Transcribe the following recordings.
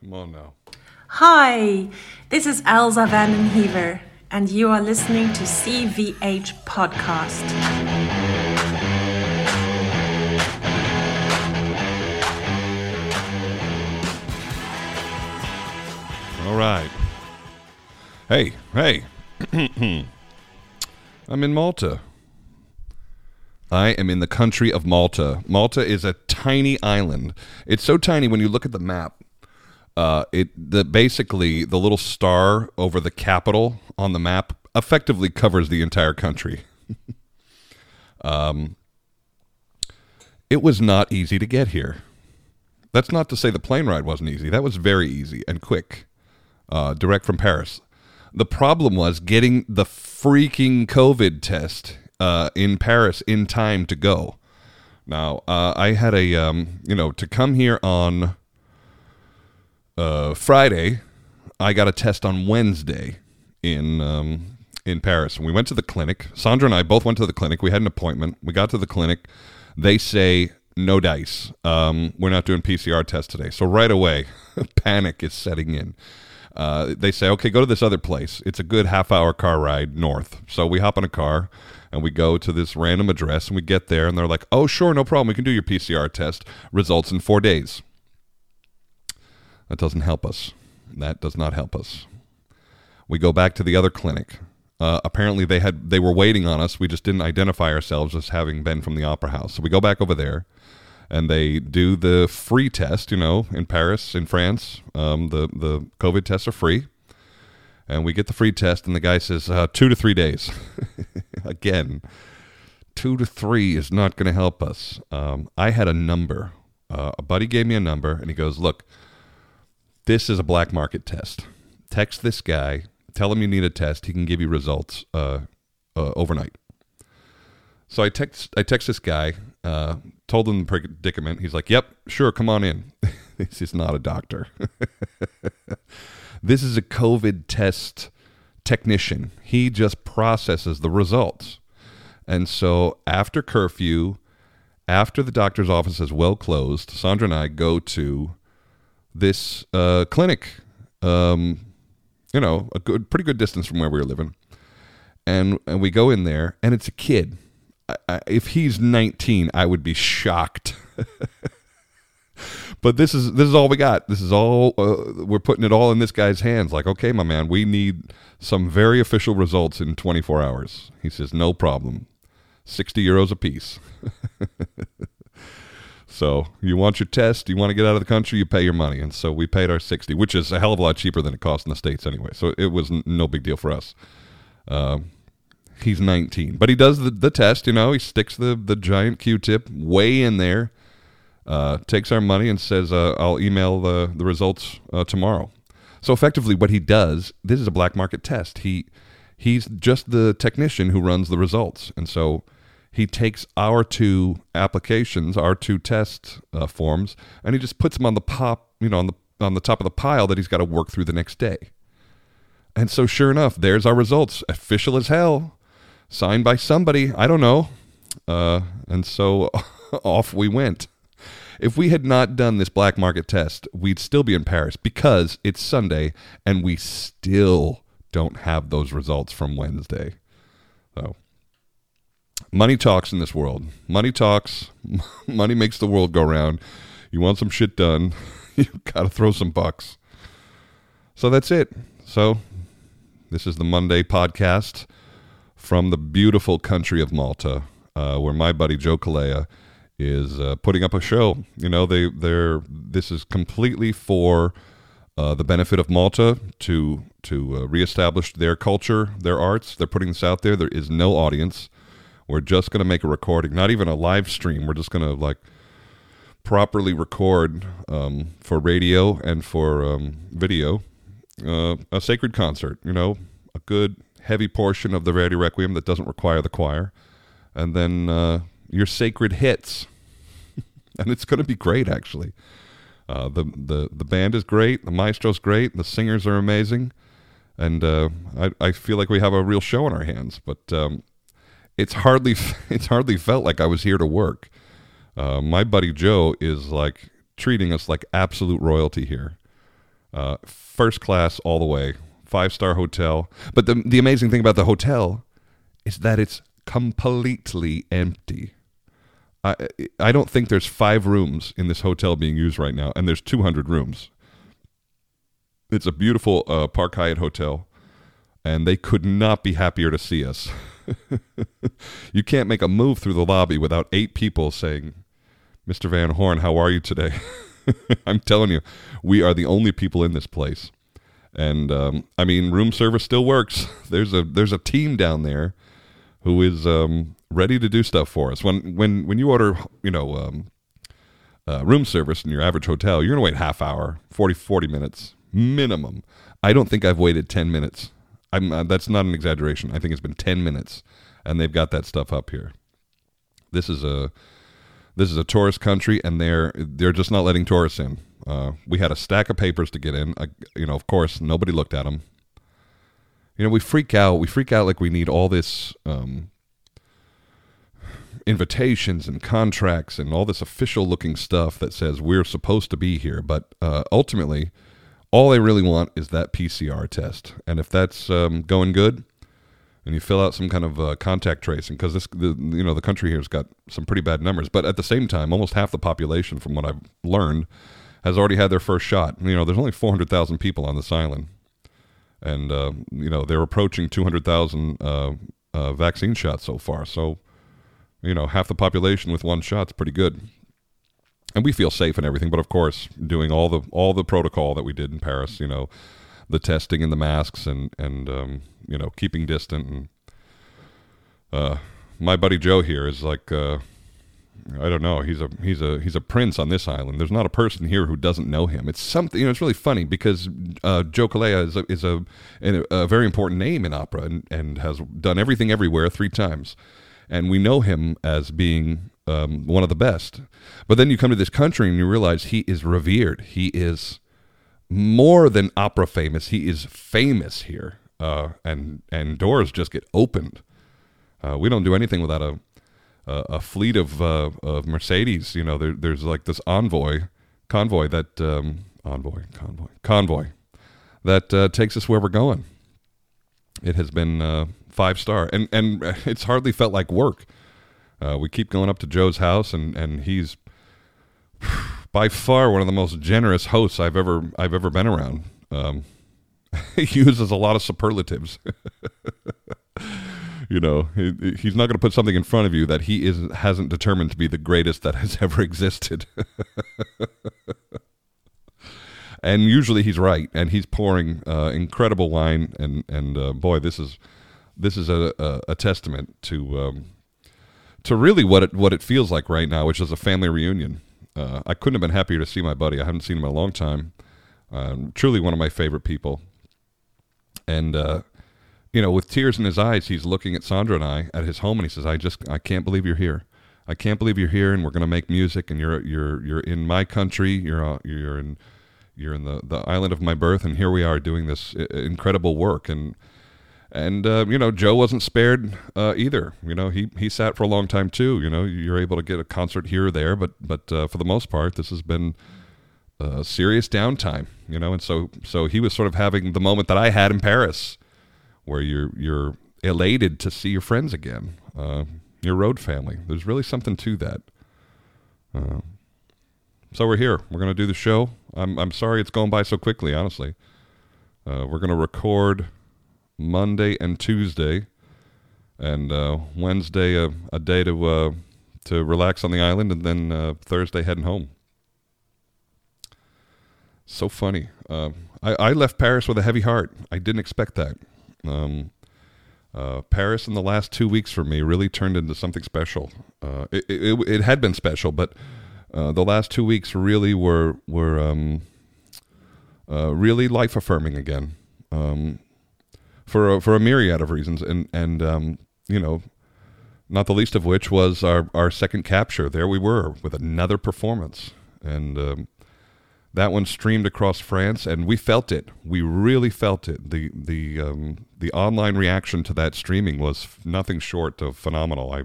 Come on now. Hi, this is Elsa van der Heever, and you are listening to CVH Podcast. All right. Hey, hey. I'm in Malta. I am in the country of Malta. Malta is a tiny island. It's so tiny when you look at the map. Uh, it the basically the little star over the capital on the map effectively covers the entire country. um, it was not easy to get here. That's not to say the plane ride wasn't easy. That was very easy and quick, uh, direct from Paris. The problem was getting the freaking COVID test uh, in Paris in time to go. Now, uh, I had a, um, you know, to come here on uh, Friday, I got a test on Wednesday in um, in Paris, and we went to the clinic. Sandra and I both went to the clinic. We had an appointment. We got to the clinic. They say no dice. Um, we're not doing PCR tests today. So right away, panic is setting in. Uh, they say, okay, go to this other place. It's a good half hour car ride north. So we hop in a car and we go to this random address and we get there and they're like, oh, sure, no problem. We can do your PCR test. Results in four days. That doesn't help us. That does not help us. We go back to the other clinic. Uh, apparently they had they were waiting on us. We just didn't identify ourselves as having been from the opera house. So we go back over there and they do the free test. You know, in Paris, in France, um, the the COVID tests are free, and we get the free test, and the guy says uh, two to three days. Again, two to three is not going to help us. Um, I had a number. Uh, a buddy gave me a number, and he goes, "Look, this is a black market test. Text this guy. Tell him you need a test. He can give you results uh, uh, overnight." So I text I text this guy, uh, told him the predicament. He's like, "Yep, sure, come on in." this is not a doctor. this is a COVID test technician. He just processes the results. And so after curfew, after the doctor's office is well closed, Sandra and I go to this uh, clinic. Um, you know, a good, pretty good distance from where we were living, and and we go in there, and it's a kid I, if he's 19, I would be shocked. but this is this is all we got. This is all uh, we're putting it all in this guy's hands. Like, okay, my man, we need some very official results in 24 hours. He says, no problem, 60 euros a piece. so you want your test, you want to get out of the country, you pay your money, and so we paid our 60, which is a hell of a lot cheaper than it costs in the states anyway. So it was no big deal for us. Uh, he's 19. But he does the, the test, you know, he sticks the, the giant Q-tip way in there, uh, takes our money and says, uh, I'll email the, the results uh, tomorrow. So effectively what he does, this is a black market test. He He's just the technician who runs the results. And so he takes our two applications, our two test uh, forms, and he just puts them on the pop, you know, on the on the top of the pile that he's got to work through the next day. And so, sure enough, there's our results, official as hell signed by somebody. I don't know. Uh, and so off we went. If we had not done this black market test, we'd still be in Paris because it's Sunday and we still don't have those results from Wednesday. Money talks in this world. Money talks. money makes the world go round. You want some shit done, You've got to throw some bucks. So that's it. So, this is the Monday podcast from the beautiful country of Malta, uh, where my buddy Joe Calleja is uh, putting up a show. You know, they they're this is completely for uh, the benefit of Malta to to uh, reestablish their culture, their arts. They're putting this out there. There is no audience. We're just going to make a recording, not even a live stream. We're just going to like properly record um, for radio and for um, video uh, a sacred concert. You know, a good heavy portion of the Verdi Requiem that doesn't require the choir, and then uh, your sacred hits, and it's going to be great actually. Uh, the the the band is great, the maestro's great, the singers are amazing, and uh, I I feel like we have a real show in our hands. But um, it's hardly it's hardly felt like I was here to work. Uh, my buddy Joe is like treating us like absolute royalty here. uh, first class all the way, five star hotel. But the the amazing thing about the hotel is that it's completely empty. I I don't think there's five rooms in this hotel being used right now, and there's 200 rooms. It's a beautiful uh, Park Hyatt hotel, and they could not be happier to see us. you can't make a move through the lobby without eight people saying, "Mr. Van Horn, how are you today?" I'm telling you, we are the only people in this place, and um, I mean, room service still works. There's a there's a team down there who is um, ready to do stuff for us. When when when you order, you know, um, uh, room service in your average hotel, you're gonna wait half hour, 40, 40 minutes minimum. I don't think I've waited ten minutes. I'm uh, that's not an exaggeration. I think it's been ten minutes, and they've got that stuff up here. This is a this is a tourist country, and they're they're just not letting tourists in. Uh, we had a stack of papers to get in. You know, of course, nobody looked at them. You know, we freak out. We freak out like we need all this um, invitations and contracts and all this official looking stuff that says we're supposed to be here. But uh, ultimately, all they really want is that PCR test. And if that's um, going good, and you fill out some kind of uh, contact tracing, because this, the, you know, the country here's got some pretty bad numbers. But at the same time, almost half the population, from what I've learned, has already had their first shot. You know, there's only 400,000 people on this island, and uh, you know they're approaching 200,000 uh, uh, vaccine shots so far. So, you know, half the population with one shot's pretty good and we feel safe and everything. But of course, doing all the all the protocol that we did in Paris, you know, the testing and the masks and and um, you know keeping distant. And uh, my buddy Joe here is like. Uh, I don't know. He's a he's a he's a prince on this island. There's not a person here who doesn't know him. It's something. You know, it's really funny because uh, Joe Calleja is a, is a, a very important name in opera and, and has done everything everywhere three times, and we know him as being um, one of the best. But then you come to this country and you realize he is revered. He is more than opera famous. He is famous here, uh, and and doors just get opened. Uh, we don't do anything without a a, a fleet of uh, of Mercedes. You know, there, there's like this envoy convoy that um, envoy convoy convoy that uh, takes us where we're going. It has been uh, five star, and and it's hardly felt like work. Uh, we keep going up to Joe's house, and, and he's by far one of the most generous hosts I've ever I've ever been around. Um, he uses a lot of superlatives. you know, he, he's not going to put something in front of you that he is hasn't determined to be the greatest that has ever existed. and usually he's right, and he's pouring uh, incredible wine, and and uh, boy, this is this is a, a, a testament to. Um, to really what it what it feels like right now, which is a family reunion. Uh, I couldn't have been happier to see my buddy. I haven't seen him in a long time. Uh, truly one of my favorite people. And uh, you know, with tears in his eyes, he's looking at Sandra and I at his home, and he says, "I just I can't believe you're here. I can't believe you're here, and we're going to make music, and you're you're you're in my country. You're you're in." You're in the, the island of my birth, and here we are doing this uh, incredible work. And and uh, you know Joe wasn't spared uh, either. You know he he sat for a long time too. You know you're able to get a concert here or there, but but uh, for the most part, this has been a serious downtime. You know, and so so he was sort of having the moment that I had in Paris, where you're you're elated to see your friends again, uh, your road family. There's really something to that. Uh, so we're here. We're gonna do the show. I'm I'm sorry it's going by so quickly. Honestly, uh, we're gonna record Monday and Tuesday, and uh, Wednesday a, a, day to uh, to relax on the island, and then uh, Thursday heading home. So funny. Uh, I, I left Paris with a heavy heart. I didn't expect that. Um, uh, Paris in the last two weeks for me really turned into something special. Uh, it, it, it, had been special, but the last two weeks really were were um, really life affirming again. Um, for a, for a myriad of reasons, and and um, you know, not the least of which was our our second capture. There we were with another performance, and um, that one streamed across France, and we felt it. We really felt it. the the um, The online reaction to that streaming was nothing short of phenomenal. I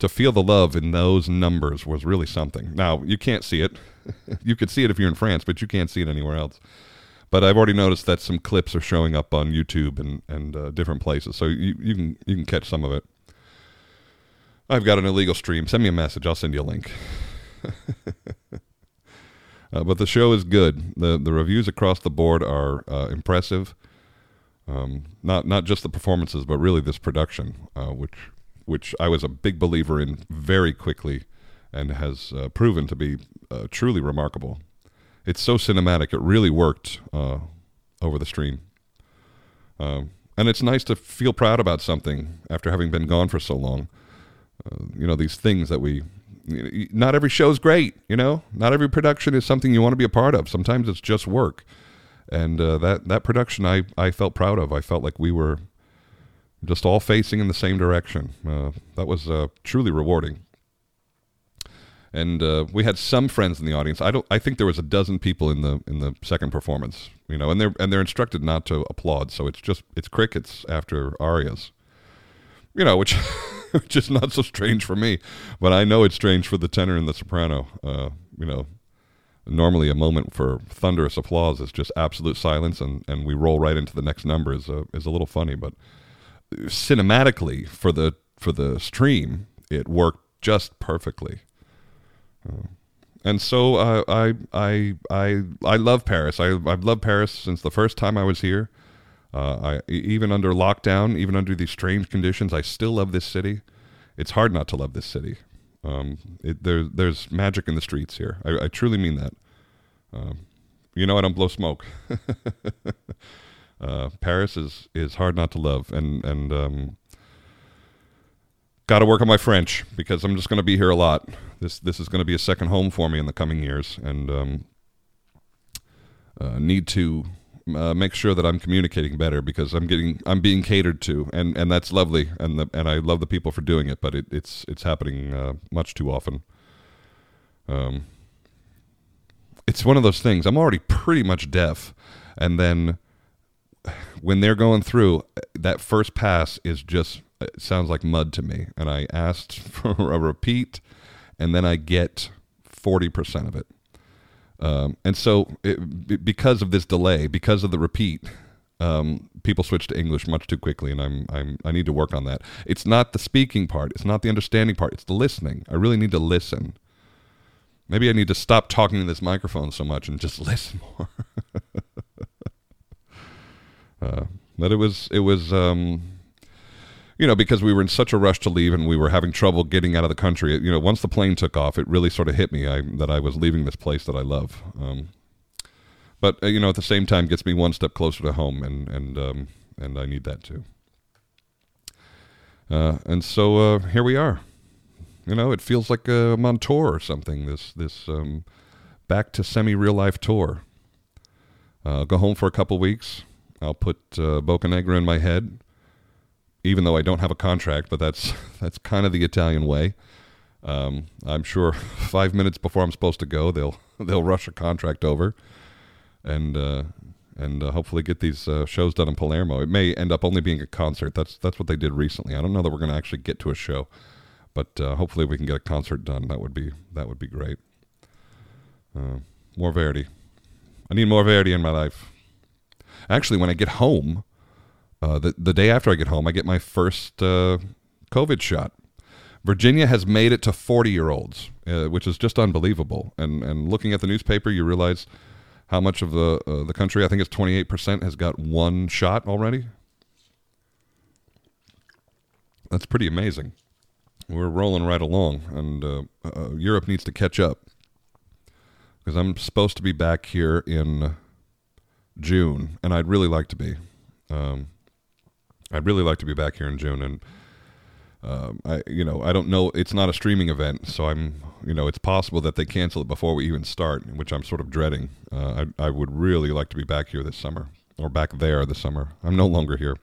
to feel the love in those numbers was really something. Now you can't see it. you could see it if you're in France, but you can't see it anywhere else but I've already noticed that some clips are showing up on YouTube and and uh, different places, so you you can you can catch some of it. I've got an illegal stream. Send me a message. I'll send you a link. uh, but the show is good. the The reviews across the board are uh, impressive. Um, not not just the performances, but really this production, uh, which which I was a big believer in very quickly, and has uh, proven to be uh, truly remarkable. It's so cinematic; it really worked uh, over the stream. Um, and it's nice to feel proud about something after having been gone for so long. Uh, you know, these things that we. Not every show's great, you know. Not every production is something you want to be a part of. Sometimes it's just work and uh, that that production I I felt proud of. I felt like we were just all facing in the same direction. Uh, that was uh, truly rewarding. And uh, we had some friends in the audience. I don't. I think there was a dozen people in the in the second performance. You know, and they're and they're instructed not to applaud. So it's just it's crickets after arias. You know, which which is not so strange for me, but I know it's strange for the tenor and the soprano. Uh, you know, normally a moment for thunderous applause is just absolute silence and, and we roll right into the next number is a, is a little funny but cinematically for the for the stream it worked just perfectly uh, and so uh, I I I I love Paris I I've loved Paris since the first time I was here uh, I even under lockdown even under these strange conditions I still love this city it's hard not to love this city um, it, there, there's magic in the streets here. I, I truly mean that. Um, you know, I don't blow smoke. uh, Paris is, is hard not to love, and and um, got to work on my French because I'm just going to be here a lot. This this is going to be a second home for me in the coming years, and um, uh, need to uh, make sure that I'm communicating better because I'm getting I'm being catered to, and, and that's lovely, and the, and I love the people for doing it, but it, it's it's happening uh, much too often. Um, it's one of those things. I'm already pretty much deaf, and then when they're going through, that first pass is just it sounds like mud to me, and I asked for a repeat, and then I get forty percent of it. Um, and so, it, because of this delay, because of the repeat, um, people switch to English much too quickly, and I'm, I'm I need to work on that. It's not the speaking part, it's not the understanding part, it's the listening. I really need to listen. Maybe I need to stop talking to this microphone so much and just listen more. uh, but it was it was um, you know, because we were in such a rush to leave and we were having trouble getting out of the country. You know, once the plane took off, it really sort of hit me I, that I was leaving this place that I love. Um, but uh, you know, at the same time, gets me one step closer to home, and and um, and I need that too. Uh, and so uh, here we are. You know, it feels like I'm on tour or something. This this um, back to semi real life tour. Uh, I'll go home for a couple weeks. I'll put uh, Boccanegra in my head even though I don't have a contract, but that's that's kind of the Italian way. Um, I'm sure five minutes before I'm supposed to go, they'll they'll rush a contract over, and uh, and uh, hopefully get these uh, shows done in Palermo. It may end up only being a concert. That's that's what they did recently. I don't know that we're going to actually get to a show, but uh, hopefully we can get a concert done. That would be that would be great. Uh, more Verdi. I need more Verdi in my life. Actually, when I get home, uh, the, the day after I get home, I get my first uh, COVID shot. Virginia has made it to 40 year olds, uh, which is just unbelievable. And, and looking at the newspaper, you realize how much of the, uh, the country, I think it's 28%, has got one shot already. That's pretty amazing. We're rolling right along, and uh, Europe needs to catch up. Because I'm supposed to be back here in June, and I'd really like to be. Um, I'd really like to be back here in June, and um, I, you know, I don't know. It's not a streaming event, so I'm, you know, it's possible that they cancel it before we even start, which I'm sort of dreading. Uh, I, I would really like to be back here this summer, or back there this summer. I'm no longer here.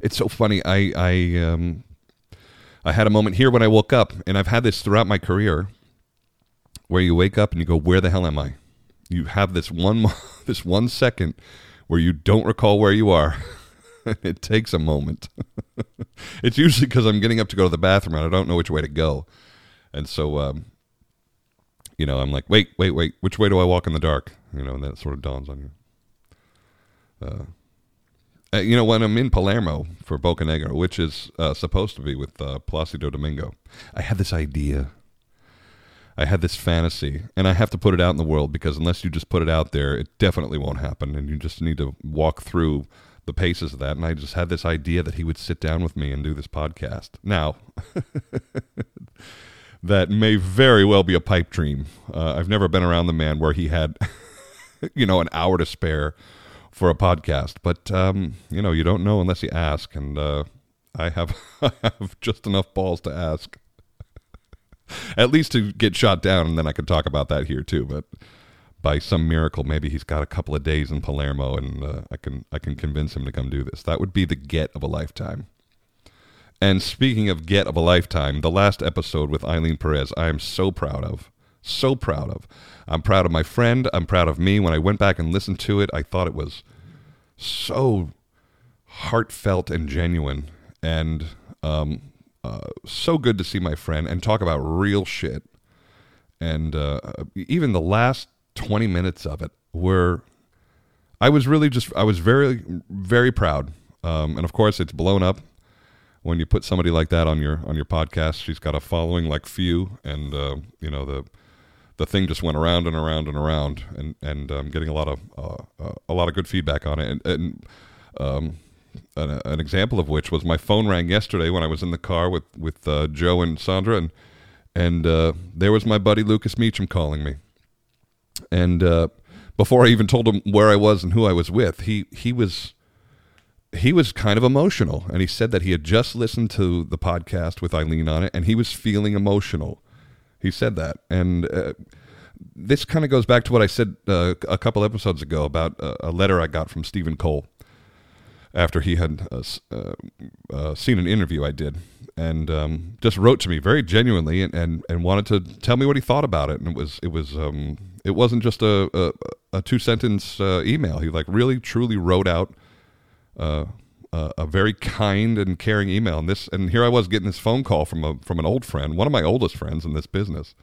It's so funny. I, I, um, I had a moment here when I woke up, and I've had this throughout my career, where you wake up and you go, "Where the hell am I?" You have this one, this one second where you don't recall where you are. it takes a moment. it's usually because I'm getting up to go to the bathroom and I don't know which way to go. And so, um, you know, I'm like, wait, wait, wait, which way do I walk in the dark? You know, and that sort of dawns on you. uh, uh, you know, when I'm in Palermo for Boccanegra, which is uh, supposed to be with uh, Placido Domingo, I had this idea. I had this fantasy, and I have to put it out in the world because unless you just put it out there, it definitely won't happen. And you just need to walk through the paces of that. And I just had this idea that he would sit down with me and do this podcast. Now, that may very well be a pipe dream. Uh, I've never been around the man where he had, you know, an hour to spare for a podcast. But um, you know, you don't know unless you ask, and uh, I have I have just enough balls to ask. At least to get shot down, and then I can talk about that here too. But by some miracle, maybe he's got a couple of days in Palermo, and uh, I can I can convince him to come do this. That would be the get of a lifetime. And speaking of get of a lifetime, the last episode with Ailyn Perez, I am so proud of. So proud of. I'm proud of my friend. I'm proud of me. When I went back and listened to it, I thought it was so heartfelt and genuine and um, uh, so good to see my friend and talk about real shit. And uh, even the last 20 minutes of it were, I was really just, I was very, very proud. Um, and of course, it's blown up when you put somebody like that on your on your podcast. She's got a following like few, and uh, you know the the thing just went around and around and around, and and um, getting a lot of uh, uh, a lot of good feedback on it. And, and um, an, an, example of which was my phone rang yesterday when I was in the car with with uh, Joe and Sandra, and and uh, there was my buddy Lucas Meachem calling me, and uh, before I even told him where I was and who I was with, he he was he was kind of emotional. And he said that he had just listened to the podcast with Ailyn on it and he was feeling emotional. He said that, and uh, this kind of goes back to what I said uh, a couple episodes ago about a letter I got from Stephen Cole after he had uh, uh, uh, seen an interview I did, and um, just wrote to me very genuinely and, and, and wanted to tell me what he thought about it. And it was it was um, it wasn't just a a, a two sentence uh, email. He like really truly wrote out uh, a very kind and caring email. And this, and here I was getting this phone call from a from an old friend, one of my oldest friends in this business,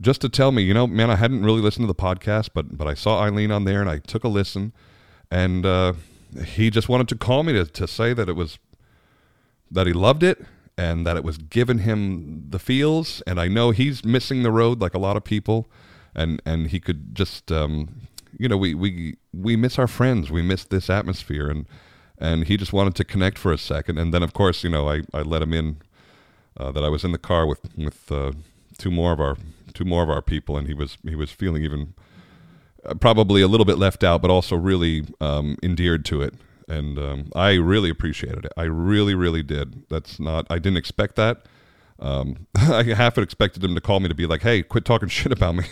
just to tell me, you know, man, I hadn't really listened to the podcast, but but I saw Ailyn on there and I took a listen, and uh, he just wanted to call me to to say that it was that he loved it and that it was giving him the feels. And I know he's missing the road like a lot of people, and and he could just. Um, you know, we, we we miss our friends. We miss this atmosphere, and and he just wanted to connect for a second. And then, of course, you know, I, I let him in uh, that I was in the car with with uh, two more of our two more of our people, and he was he was feeling even uh, probably a little bit left out, but also really um, endeared to it. And um, I really appreciated it. I really, really did. That's not. I didn't expect that. Um, I half expected him to call me to be like, "Hey, quit talking shit about me."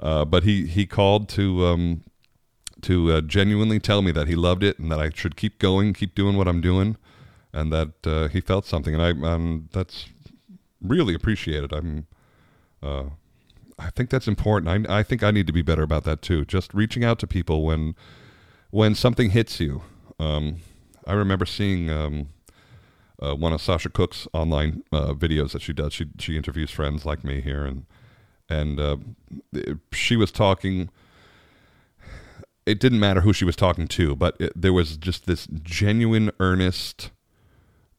uh, but he he called to um, to uh, genuinely tell me that he loved it and that I should keep going, keep doing what I'm doing, and that uh, he felt something, and I um, that's really appreciated. I'm, uh, I think that's important. I I think I need to be better about that too. Just reaching out to people when when something hits you. Um, I remember seeing um, uh, one of Sasha Cooke's online uh, videos that she does. She she interviews friends like me here, and and uh, she was talking it didn't matter who she was talking to, but it, there was just this genuine, earnest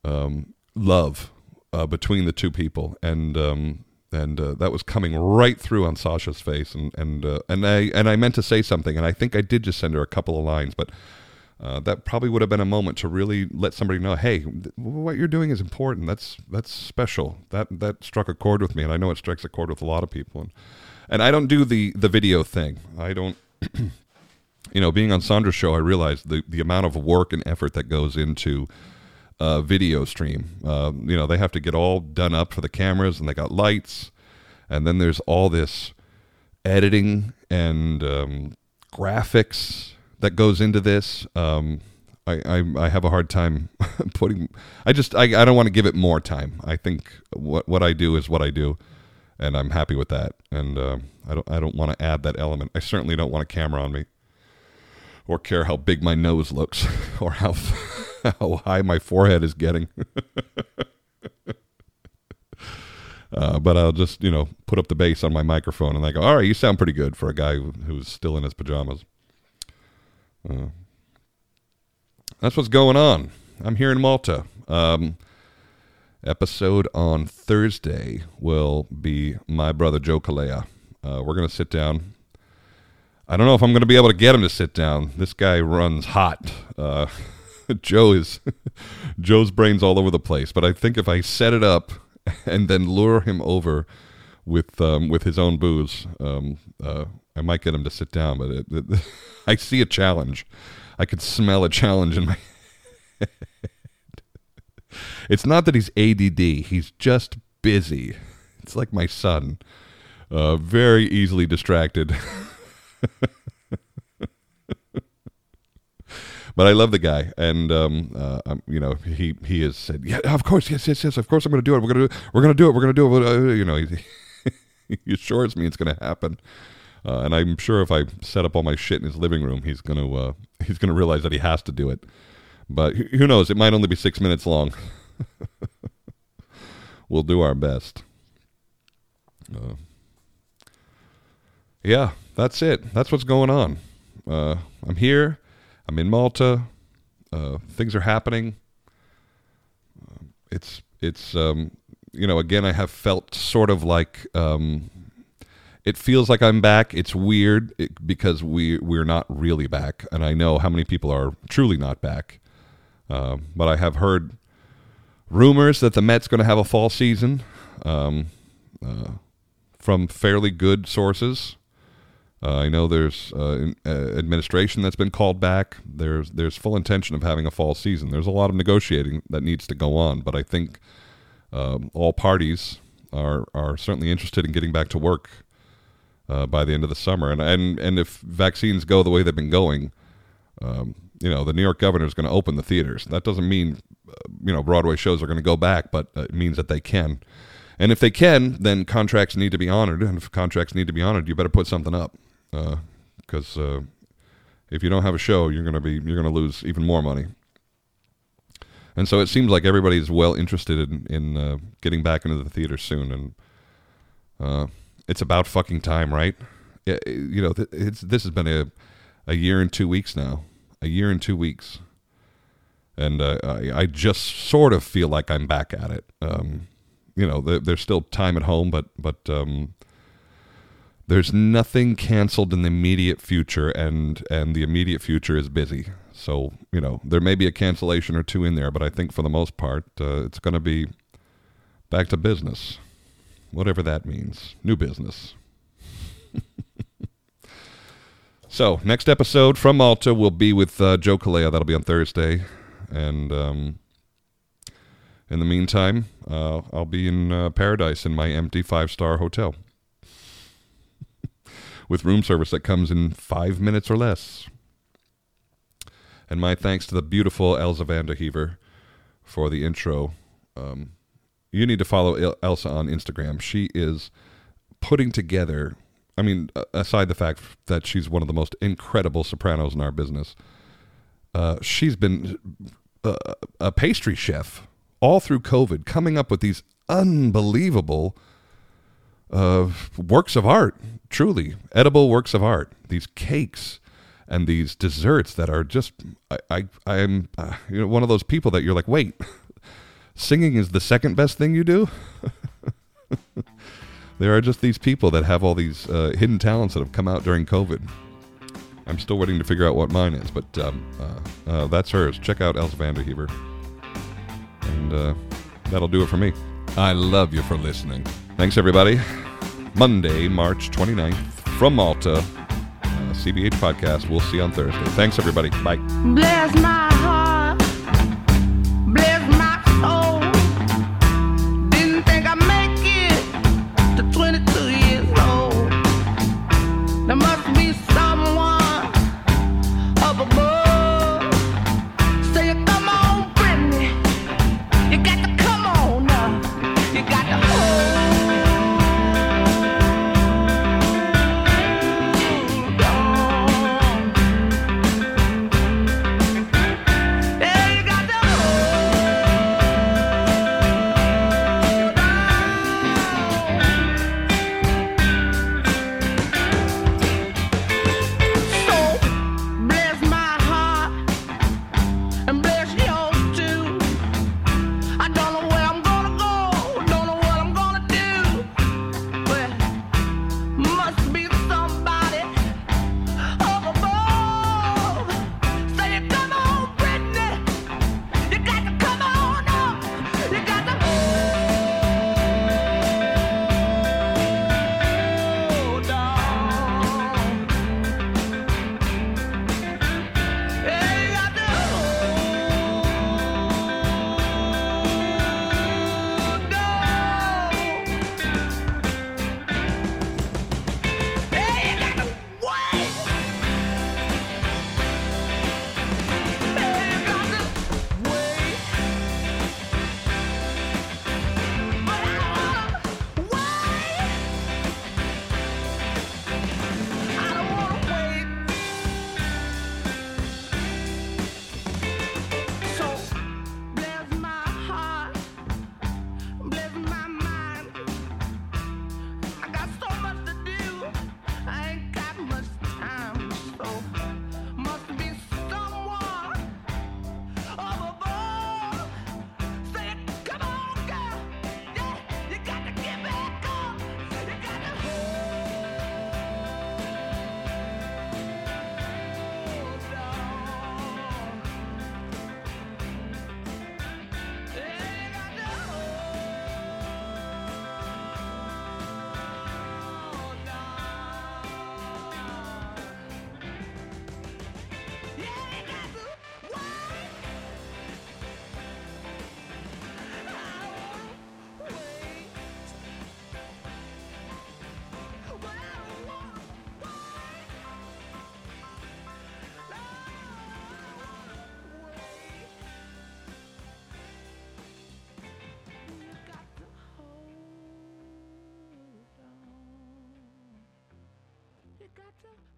um, love uh, between the two people, and um, and uh, that was coming right through on Sasha's face, and and uh, and I and I meant to say something, and I think I did just send her a couple of lines, but. Uh, that probably would have been a moment to really let somebody know, hey, th- what you're doing is important. That's that's special. That that struck a chord with me, and I know it strikes a chord with a lot of people. And and I don't do the the video thing. I don't you know, being on Sandra's show, I realized the, the amount of work and effort that goes into a video stream. Uh, you know, they have to get all done up for the cameras, and they got lights, and then there's all this editing and um, graphics that goes into this. Um, I, I, I have a hard time putting. I just I, I don't want to give it more time. I think what what I do is what I do, and I'm happy with that. And uh, I don't I don't want to add that element. I certainly don't want a camera on me or care how big my nose looks or how how high my forehead is getting. Uh, but I'll just, you know, put up the bass on my microphone and I go, all right, you sound pretty good for a guy who, who's still in his pajamas. Uh, that's what's going on. I'm here in Malta. Um, episode on Thursday will be my brother Joe Calleja. Uh, we're going to sit down. I don't know if I'm going to be able to get him to sit down. This guy runs hot. Uh, Joe is Joe's brains all over the place. But I think if I set it up and then lure him over with um, with his own booze, um, uh, I might get him to sit down. But it, it, I see a challenge. I could smell a challenge in my head. It's not that he's ADD. He's just busy. It's like my son, uh, very easily distracted. but I love the guy, and um, uh, um, you know, he he has said, yeah, of course, yes, yes, yes, of course, I'm going to do it. We're going to we're going to do it. We're going to do it. Uh, you know, he, he assures me it's going to happen. Uh, and I'm sure if I set up all my shit in his living room, he's gonna uh, he's gonna realize that he has to do it. But who knows? It might only be six minutes long. we'll do our best. Uh, yeah, that's it. That's what's going on. Uh, I'm here. I'm in Malta. Uh, things are happening. Uh, it's it's um, you know again I have felt sort of like um, it feels like I'm back. It's weird because we we're not really back, and I know how many people are truly not back. Uh, but I have heard rumors that the Mets going to have a fall season um, uh, from fairly good sources. Uh, I know there's uh, uh, administration that's been called back. There's there's full intention of having a fall season. There's a lot of negotiating that needs to go on, but I think um, all parties are are certainly interested in getting back to work uh, by the end of the summer. And and and if vaccines go the way they've been going, um, you know, the New York governor is going to open the theaters. That doesn't mean you know Broadway shows are going to go back, but it means that they can. And if they can, then contracts need to be honored. And if contracts need to be honored, you better put something up, because uh, uh, if you don't have a show, you're going to be you're going to lose even more money. And so it seems like everybody's well interested in, in uh, getting back into the theater soon, and uh, it's about fucking time, right? you know, it's this has been a a year and two weeks now, a year and two weeks and uh, I, I, just sort of feel like I'm back at it. Um, you know, there, there's still time at home, but but um, there's nothing canceled in the immediate future, and and the immediate future is busy. So you know, there may be a cancellation or two in there, but I think for the most part, uh, it's going to be back to business, whatever that means. New business. so next episode from Malta will be with uh, Joe Calleja. That'll be on Thursday. And um, in the meantime, uh, I'll be in uh, paradise in my empty five star hotel with room service that comes in five minutes or less. And my thanks to the beautiful Elsa van der Heever for the intro. Um, you need to follow Elsa on Instagram. She is putting together, I mean, aside the fact that she's one of the most incredible sopranos in our business uh, she's been a, uh, a pastry chef all through COVID, coming up with these unbelievable uh, works of art, truly edible works of art. These cakes and these desserts that are just I, I I'm uh, you know one of those people that you're like, wait, singing is the second best thing you do. there are just these people that have all these uh, hidden talents that have come out during COVID. I'm still waiting to figure out what mine is, but um, uh, uh, that's hers. Check out Elsa van der Heever. And uh, that'll do it for me. I love you for listening. Thanks, everybody. Monday, March 29th, from Malta, CVH uh, Podcast. We'll see you on Thursday. Thanks, everybody. Bye. Bless my to hold